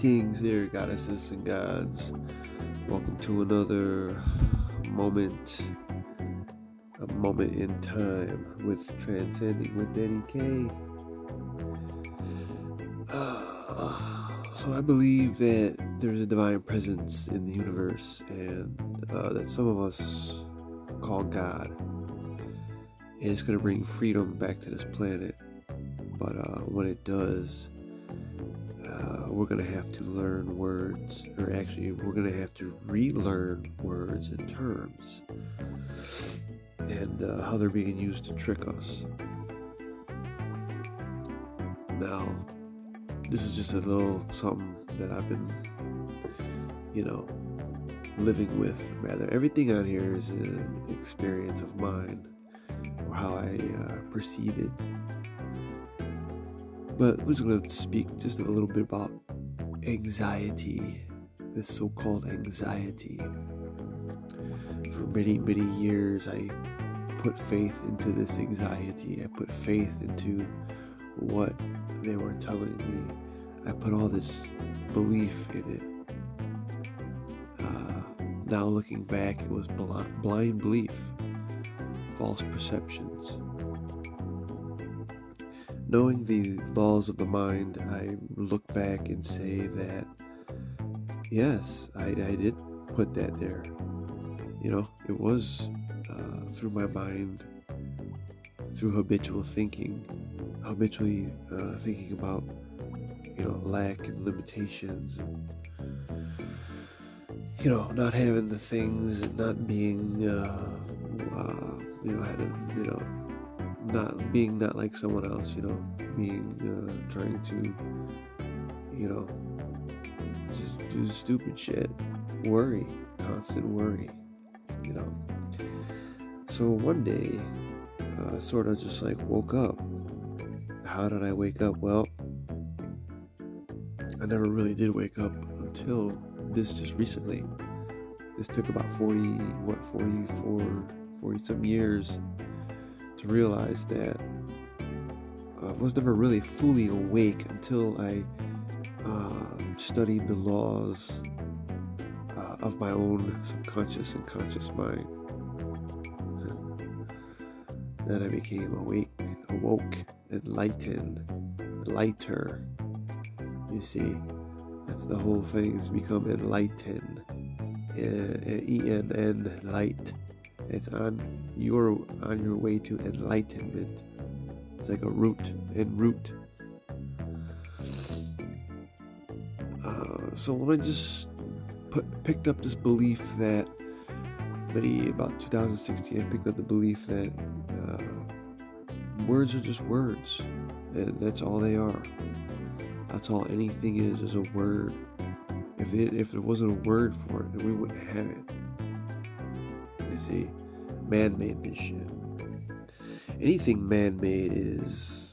Greetings, there, goddesses and gods. Welcome to another moment, a moment in time with Transcending with Denny K. Uh, so, I believe that there's a divine presence in the universe and uh, that some of us call God. And it's going to bring freedom back to this planet. But uh, when it does, uh, we're going to have to learn words, or actually, we're going to have to relearn words and terms and uh, how they're being used to trick us. Now, this is just a little something that I've been, you know, living with. Rather, everything on here is an experience of mine or how I uh, perceive it. But just going to speak just a little bit about anxiety, this so called anxiety. For many, many years, I put faith into this anxiety. I put faith into what they were telling me. I put all this belief in it. Uh, now, looking back, it was blind belief, false perceptions. Knowing the laws of the mind, I look back and say that, yes, I, I did put that there. You know, it was uh, through my mind, through habitual thinking, habitually uh, thinking about, you know, lack and limitations, and, you know, not having the things and not being, uh, uh you know, you know, not being not like someone else, you know, being uh, trying to, you know, just do stupid shit, worry, constant worry, you know. So one day, uh, sort of just like woke up. How did I wake up? Well, I never really did wake up until this just recently. This took about 40, what, 44, 40 some years to realize that I was never really fully awake until I uh, studied the laws uh, of my own subconscious and conscious mind. then I became awake, awoke, enlightened, lighter. You see, that's the whole thing is become enlightened. E N N light. It's on your on your way to enlightenment. It's like a root and root. Uh, so when I just put, picked up this belief that maybe about 2016, I picked up the belief that uh, words are just words, and that's all they are. That's all anything is is a word. If it if there wasn't a word for it, then we wouldn't have it. You see, man made this shit. Anything man made is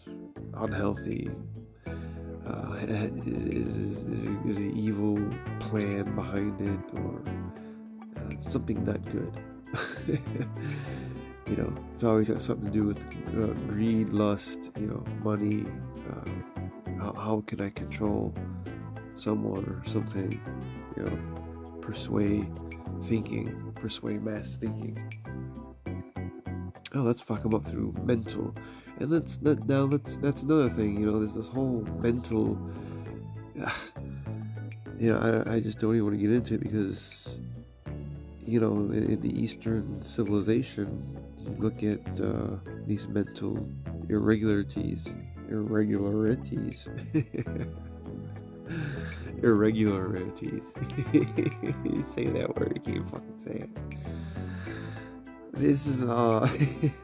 unhealthy, uh, is, is, is, is, an evil plan behind it, or uh, something not good. you know, it's always got something to do with uh, greed, lust, you know, money. Uh, how, how can I control someone or something? You know, persuade thinking, persuade mass thinking. Oh, let's fuck them up through mental, and let's that now let's that's another thing. You know, there's this whole mental. Uh, you know, I, I just don't even want to get into it because, you know, in, in the Eastern civilization, you look at uh, these mental irregularities, irregularities. irregularities. you say that word, you can't fucking say it. This is uh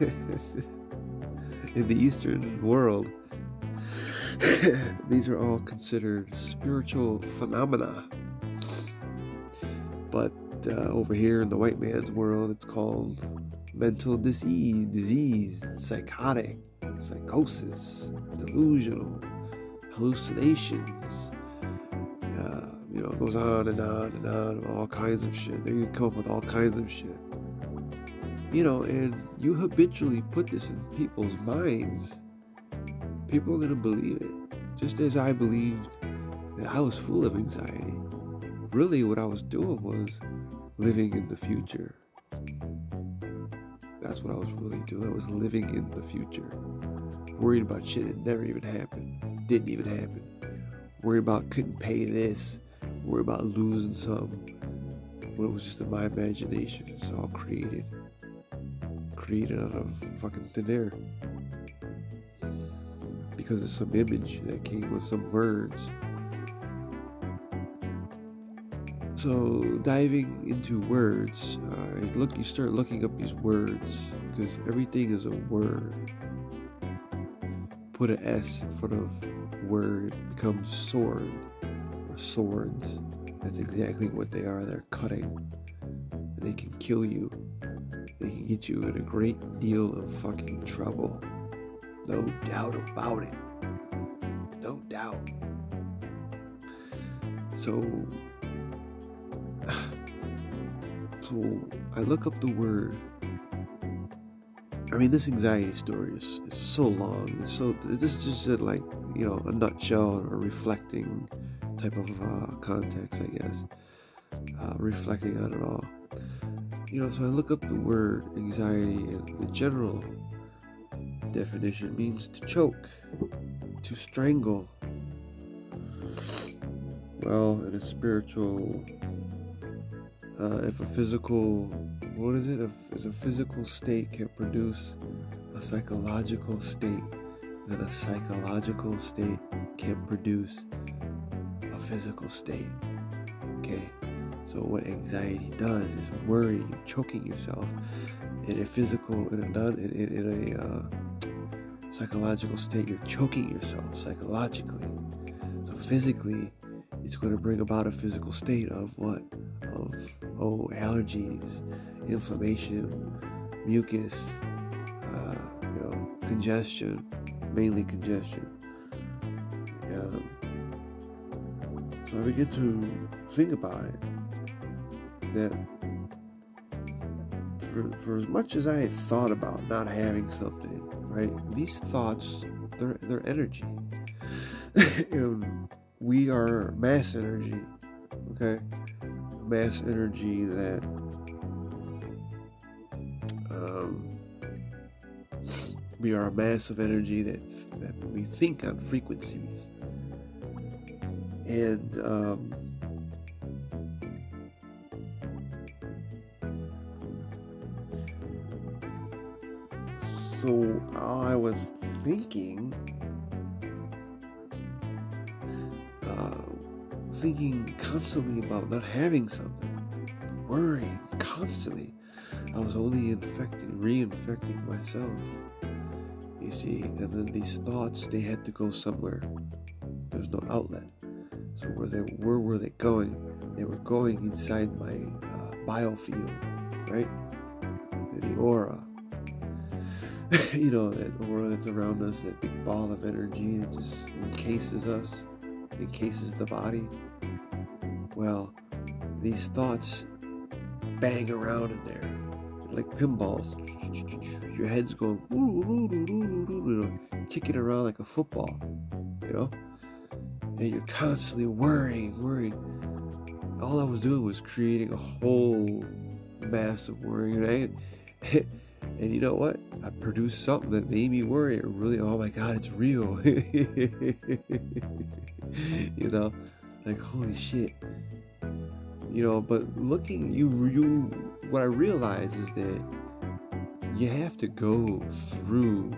in the Eastern world. these are all considered spiritual phenomena. But uh, over here in the white man's world, it's called mental disease, disease, psychotic, psychosis, delusional, hallucinations, you know, it goes on and on and on, all kinds of shit. They can come up with all kinds of shit. You know, and you habitually put this in people's minds, people are gonna believe it. Just as I believed that I was full of anxiety. Really, what I was doing was living in the future. That's what I was really doing. I was living in the future. Worried about shit that never even happened. Didn't even happen. Worried about couldn't pay this. Worried about losing some. When it was just in my imagination. It's all created. Created out of fucking thin air. Because of some image that came with some words. So diving into words, uh, look, you start looking up these words because everything is a word. Put an S in front of word, becomes sword or swords. That's exactly what they are. They're cutting. They can kill you. They can get you in a great deal of fucking trouble. No doubt about it. No doubt. So so I look up the word. I mean, this anxiety story is, is so long. So this is just like you know a nutshell or reflecting type of uh, context, I guess. Uh, reflecting on it all. You know, so I look up the word anxiety, and the general definition means to choke, to strangle. Well, in a spiritual uh, if a physical, what is it? If, if a physical state can produce a psychological state, then a psychological state can produce physical state. Okay, so what anxiety does is worry, you choking yourself in a physical, in a non, in, in, in a uh, psychological state. You're choking yourself psychologically. So physically, it's going to bring about a physical state of what? Of oh, allergies, inflammation, mucus, uh, you know, congestion, mainly congestion. So I begin to think about it that for, for as much as I had thought about not having something, right? These thoughts, they're, they're energy. and we are mass energy, okay? mass energy that um, we are a mass of energy that that we think on frequencies and um, so I was thinking thinking constantly about not having something, worrying constantly. I was only infecting, reinfecting myself. You see, and then these thoughts, they had to go somewhere. There's no outlet. So where they where were they going? They were going inside my uh, biofield, right? The aura. you know, that aura that's around us, that big ball of energy that just encases us, encases the body. Well, these thoughts bang around in there like pinballs. Your head's going, kicking around like a football, you know? And you're constantly worrying, worrying. All I was doing was creating a whole mass of worrying, right? and you know what? I produced something that made me worry. It Really, oh my God, it's real. you know? like holy shit you know but looking you you what i realize is that you have to go through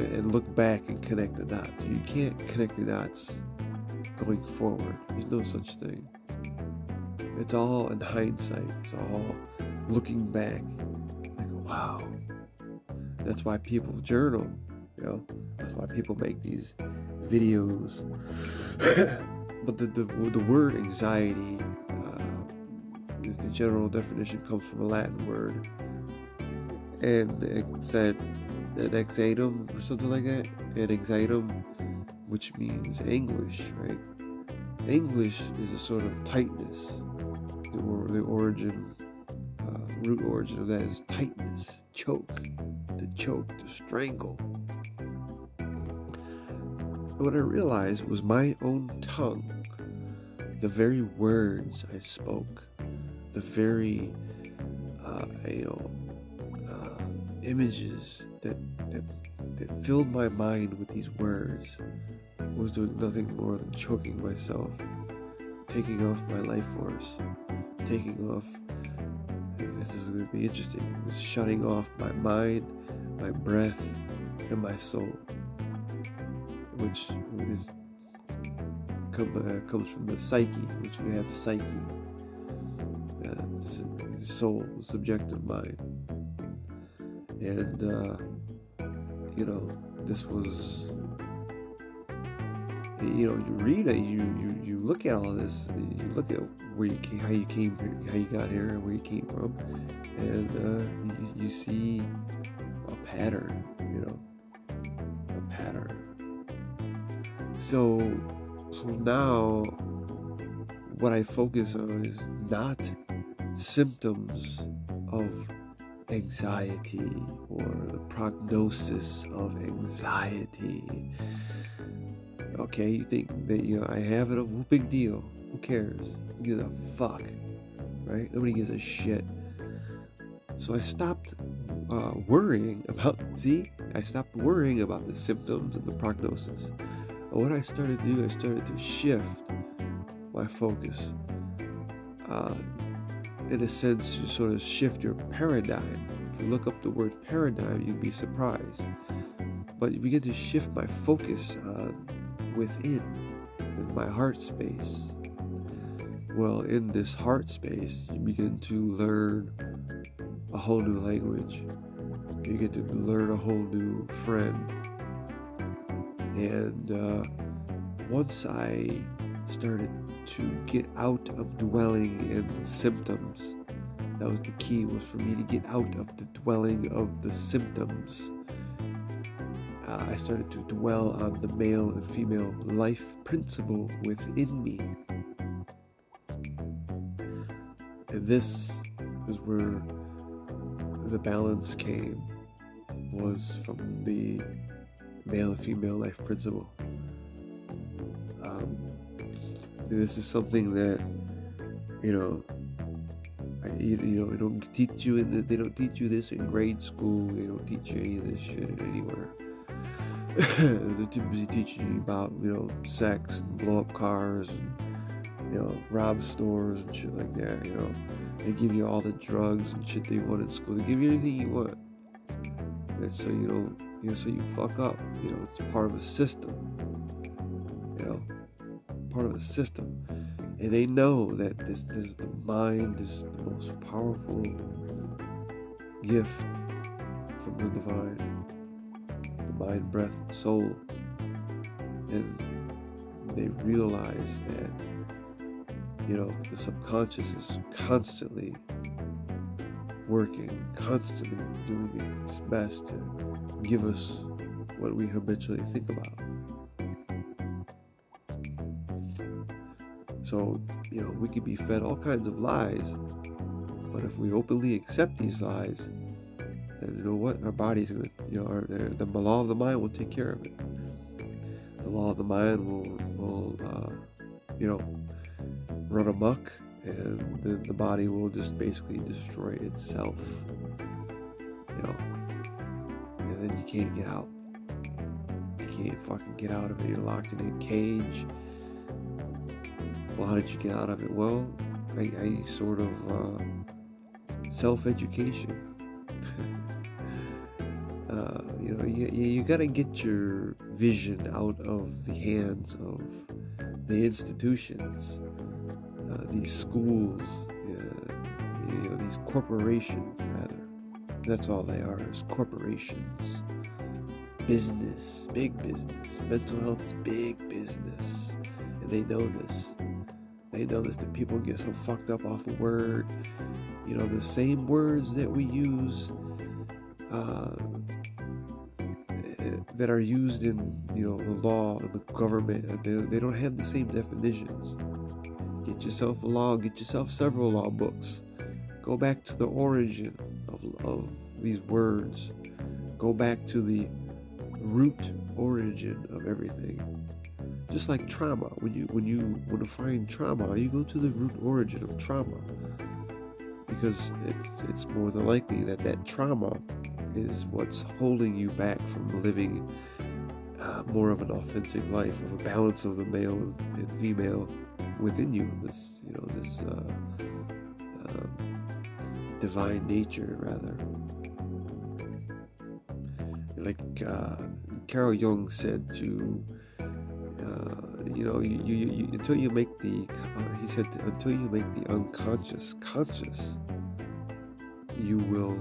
and look back and connect the dots. You can't connect the dots going forward. There's no such thing. It's all in hindsight. It's all looking back. Like wow. That's why people journal you know? That's why people make these videos. But the, the, the word anxiety uh, is the general definition comes from a Latin word, and an anxiety or something like that, an anxiety, which means anguish, right? Anguish is a sort of tightness. The, the origin, uh, root origin of that is tightness, choke, to choke, to strangle what I realized was my own tongue, the very words I spoke, the very uh, you know images that, that that filled my mind with these words was doing nothing more than choking myself, taking off my life force, taking off. This is going to be interesting. Shutting off my mind, my breath, and my soul, which is come, uh, comes from the psyche, which we have psyche, uh, soul, subjective mind, and uh, you know this was you know you read it you you, you look at all this you look at where you came, how you came how you got here and where you came from and uh, you, you see a pattern you know a pattern. So so now what i focus on is not symptoms of anxiety or the prognosis of anxiety. Okay, you think that you know I have it? A big deal. Who cares? Who gives a fuck? Right? Nobody gives a shit. So I stopped uh, worrying about. See, I stopped worrying about the symptoms and the prognosis. What I started to do, I started to shift my focus. Uh, in a sense, you sort of shift your paradigm. If you look up the word paradigm, you'd be surprised. But you begin to shift my focus on within, in my heart space. Well, in this heart space, you begin to learn a whole new language. You get to learn a whole new friend. And uh, once I started to get out of dwelling in the symptoms. That was the key, was for me to get out of the dwelling of the symptoms. Uh, I started to dwell on the male and female life principle within me. And this is where the balance came, was from the male and female life principle. Um, this is something that you know I, you, you know they don't teach you in the, they don't teach you this in grade school. They don't teach you any of this shit anywhere. They're too busy teaching you about you know sex and blow up cars and you know rob stores and shit like that you know. They give you all the drugs and shit they want in school. They give you anything you want. And so you don't you know so you fuck up you know. It's part of a system you know part of a system. And they know that this, this the mind is the most powerful gift from the divine. The mind, breath, and soul. And they realize that, you know, the subconscious is constantly working, constantly doing its best to give us what we habitually think about. So, you know, we could be fed all kinds of lies, but if we openly accept these lies, then you know what? Our body's going to, you know, our, the law of the mind will take care of it. The law of the mind will, will uh, you know, run amok, and then the body will just basically destroy itself. You know, and then you can't get out. You can't fucking get out of it. You're locked in a cage well, how did you get out of it? Well, I, I sort of uh, self education. uh, you know, you, you got to get your vision out of the hands of the institutions, uh, these schools, uh, you know, these corporations, rather. That's all they are, is corporations. Business, big business. Mental health is big business. And they know this. They this that people get so fucked up off a word. You know, the same words that we use uh, that are used in, you know, the law and the government, they, they don't have the same definitions. Get yourself a law, get yourself several law books. Go back to the origin of, of these words. Go back to the root origin of everything. Just like trauma, when you when you want to find trauma, you go to the root origin of trauma because it's it's more than likely that that trauma is what's holding you back from living uh, more of an authentic life, of a balance of the male and female within you. This you know this uh, um, divine nature, rather. Like uh, Carl Jung said to uh, you know, you, you, you, until you make the, uh, he said, until you make the unconscious conscious, you will,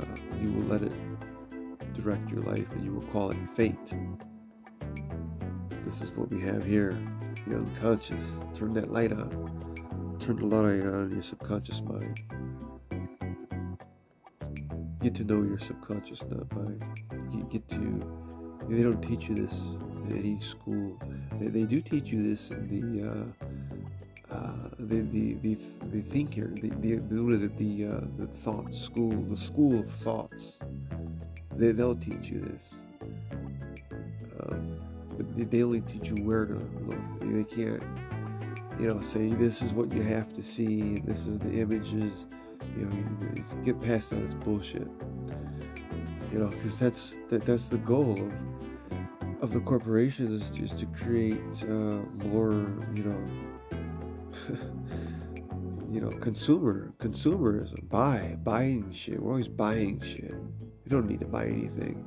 uh, you will let it direct your life, and you will call it fate. This is what we have here, the unconscious. Turn that light on. Turn the light on your subconscious mind. Get to know your subconscious mind. You get to they don't teach you this in any school. They, they do teach you this in the uh, uh, the, the the the thinker. The, the, the what is it? The uh, the thought school. The school of thoughts. They they'll teach you this. Um, but they, they only teach you where to look. They can't, you know, say this is what you have to see. This is the images. You know, get past that. It's bullshit you know, because that's that, that's the goal of of the corporations is to create uh, more, you know, you know, consumer consumerism. Buy buying shit. We're always buying shit. You don't need to buy anything.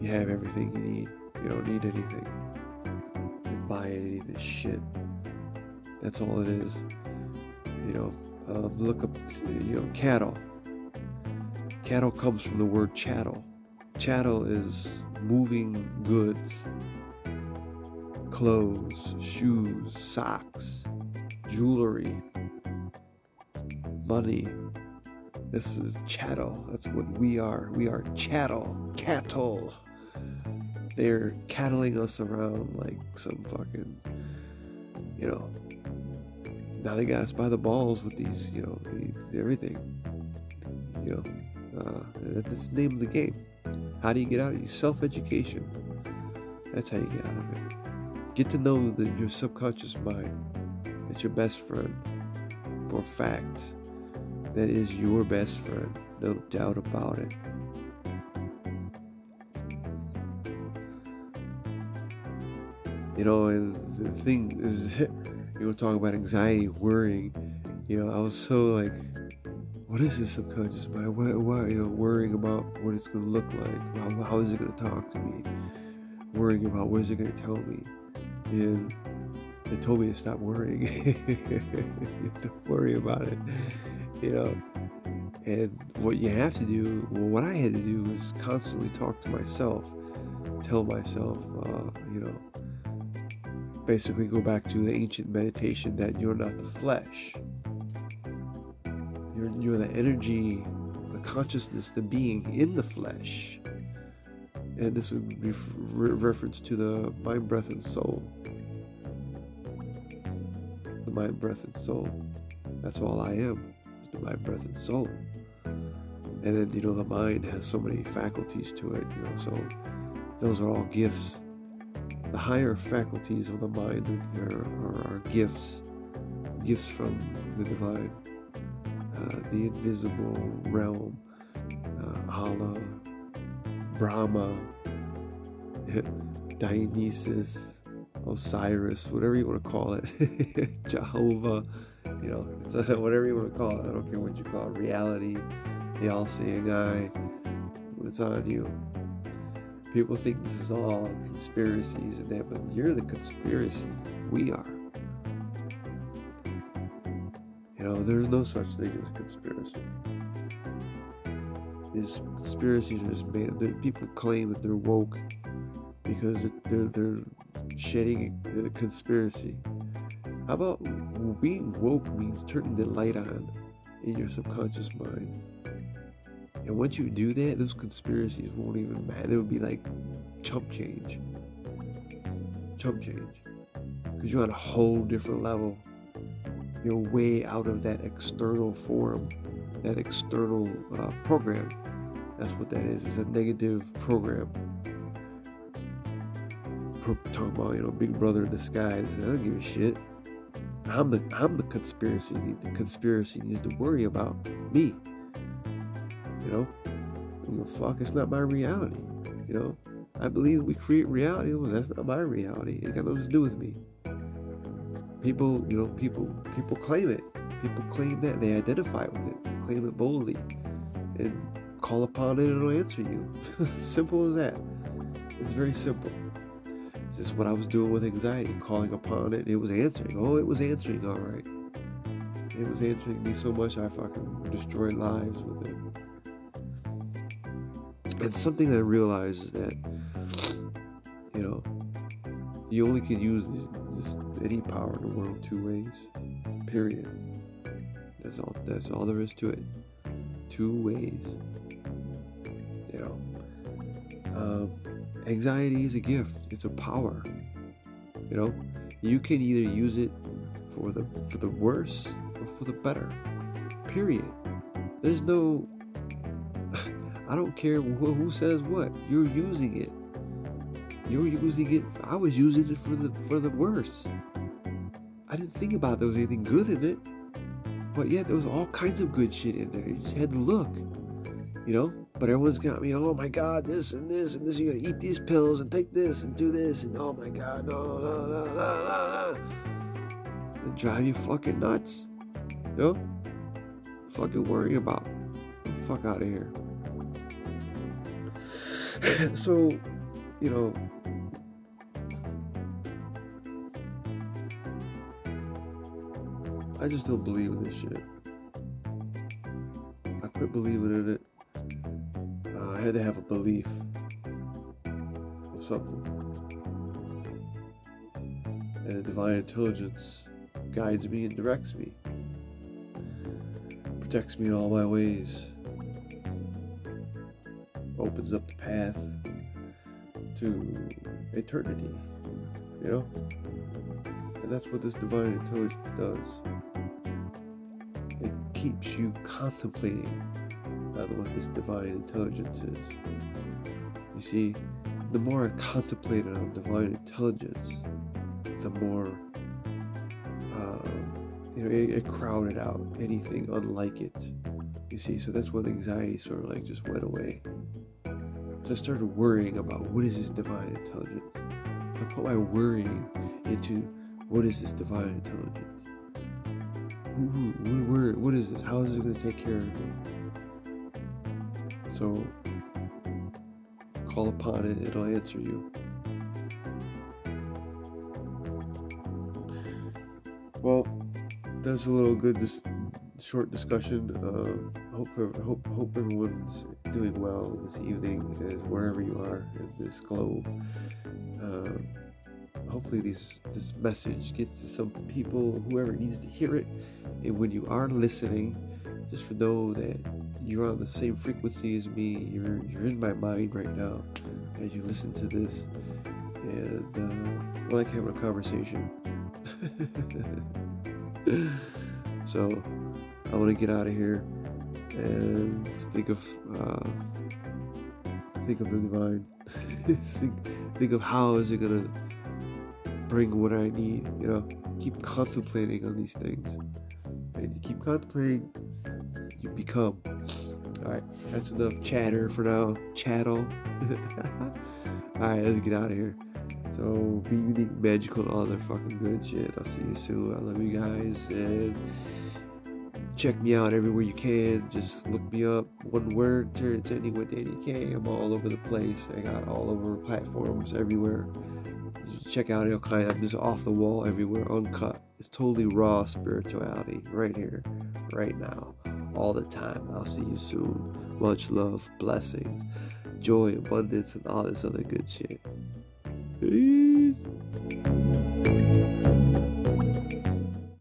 You have everything you need. You don't need anything. You buy any of this shit. That's all it is. You know, um, look up, you know, cattle Cattle comes from the word chattel. Chattel is moving goods, clothes, shoes, socks, jewelry, money. This is chattel. That's what we are. We are chattel, cattle. They're cattling us around like some fucking, you know. Now they got us by the balls with these, you know, the, everything, you know. Uh, that's the name of the game. How do you get out of it? Self education. That's how you get out of it. Get to know the, your subconscious mind. It's your best friend. For fact, that is your best friend. No doubt about it. You know, and the thing is, you were talking about anxiety, worrying. You know, I was so like what is this subconscious mind? Why, why, you know, worrying about what it's going to look like? How, how is it going to talk to me? Worrying about what is it going to tell me? And they told me to stop worrying. Don't worry about it, you know. And what you have to do, well, what I had to do was constantly talk to myself, tell myself, uh, you know, basically go back to the ancient meditation that you're not the flesh you're, you're the energy, the consciousness, the being in the flesh. And this would be re- reference to the mind, breath, and soul. The mind, breath, and soul. That's all I am. It's the mind, breath, and soul. And then, you know, the mind has so many faculties to it, you know, so those are all gifts. The higher faculties of the mind are, are, are gifts, gifts from the divine. Uh, the invisible realm, uh, Allah, Brahma, Dionysus, Osiris, whatever you want to call it, Jehovah, you know, a, whatever you want to call it. I don't care what you call it. Reality, the all-seeing eye. It's on you. People think this is all conspiracies and that, but you're the conspiracy. We are. Know, there's no such thing as conspiracy. These conspiracies are just made. People claim that they're woke because they're they're shedding a conspiracy. How about being woke means turning the light on in your subconscious mind. And once you do that, those conspiracies won't even matter. It would be like chump change. Chump change. Because you're on a whole different level your way out of that external form, that external uh, program. That's what that is. It's a negative program. Pro- talking about you know Big Brother in the sky. I don't give a shit. I'm the I'm the conspiracy. The conspiracy needs to worry about me. You know, you know, fuck. It's not my reality. You know, I believe we create reality. Well, that's not my reality. It got nothing to do with me. People, you know, people people claim it. People claim that they identify with it, claim it boldly, and call upon it and it'll answer you. simple as that. It's very simple. This is what I was doing with anxiety, calling upon it. And it was answering. Oh, it was answering, all right. It was answering me so much I fucking destroyed lives with it. And something that I realized is that, you know, you only can use this, this, any power in the world two ways. Period. That's all. That's all there is to it. Two ways. You know. Um, anxiety is a gift. It's a power. You know, you can either use it for the for the worse or for the better. Period. There's no. I don't care who says what. You're using it. You're using it. I was using it for the for the worse. I didn't think about there was anything good in it. But yeah, there was all kinds of good shit in there. You just had to look. You know? But everyone's got me, oh my god, this and this and this. You gotta eat these pills and take this and do this and oh my god, no, no, no, no, no, no. Drive you fucking nuts. You know? Fucking worry about. fuck out of here. so, you know, I just don't believe in this shit. I quit believing in it. Uh, I had to have a belief of something. And the divine intelligence guides me and directs me, protects me in all my ways, opens up the path to eternity, you know? And that's what this divine intelligence does It keeps you contemplating on what this divine intelligence is. You see, the more I contemplated on divine intelligence, the more uh, you know it, it, crowded out anything unlike it. You see, so that's when anxiety sort of like just went away. So I started worrying about what is this divine intelligence. I put my worrying into what is this divine intelligence who, what is this? How is it going to take care of me? So, call upon it, it'll answer you. Well, that's a little good short discussion. Uh, hope, hope, hope everyone's doing well this evening, as wherever you are in this globe. Uh, hopefully these this message gets to some people, whoever needs to hear it. And when you are listening, just know that you're on the same frequency as me. You're you're in my mind right now as you listen to this, and uh, I like having a conversation. so I want to get out of here and think of uh, think of the divine. think, think of how is it gonna bring what I need. You know, keep contemplating on these things, and you keep contemplating, you become. All right, that's enough chatter for now. Chattel. all right, let's get out of here. So be unique, magical, all that fucking good shit. I'll see you soon. I love you guys, and check me out everywhere you can. Just look me up. One word, turn to anyone, Denny K. I'm all over the place. I got all over platforms everywhere check out Ilkai. I'm just off the wall everywhere, uncut. It's totally raw spirituality right here, right now, all the time. I'll see you soon. Much love, blessings, joy, abundance, and all this other good shit. Peace.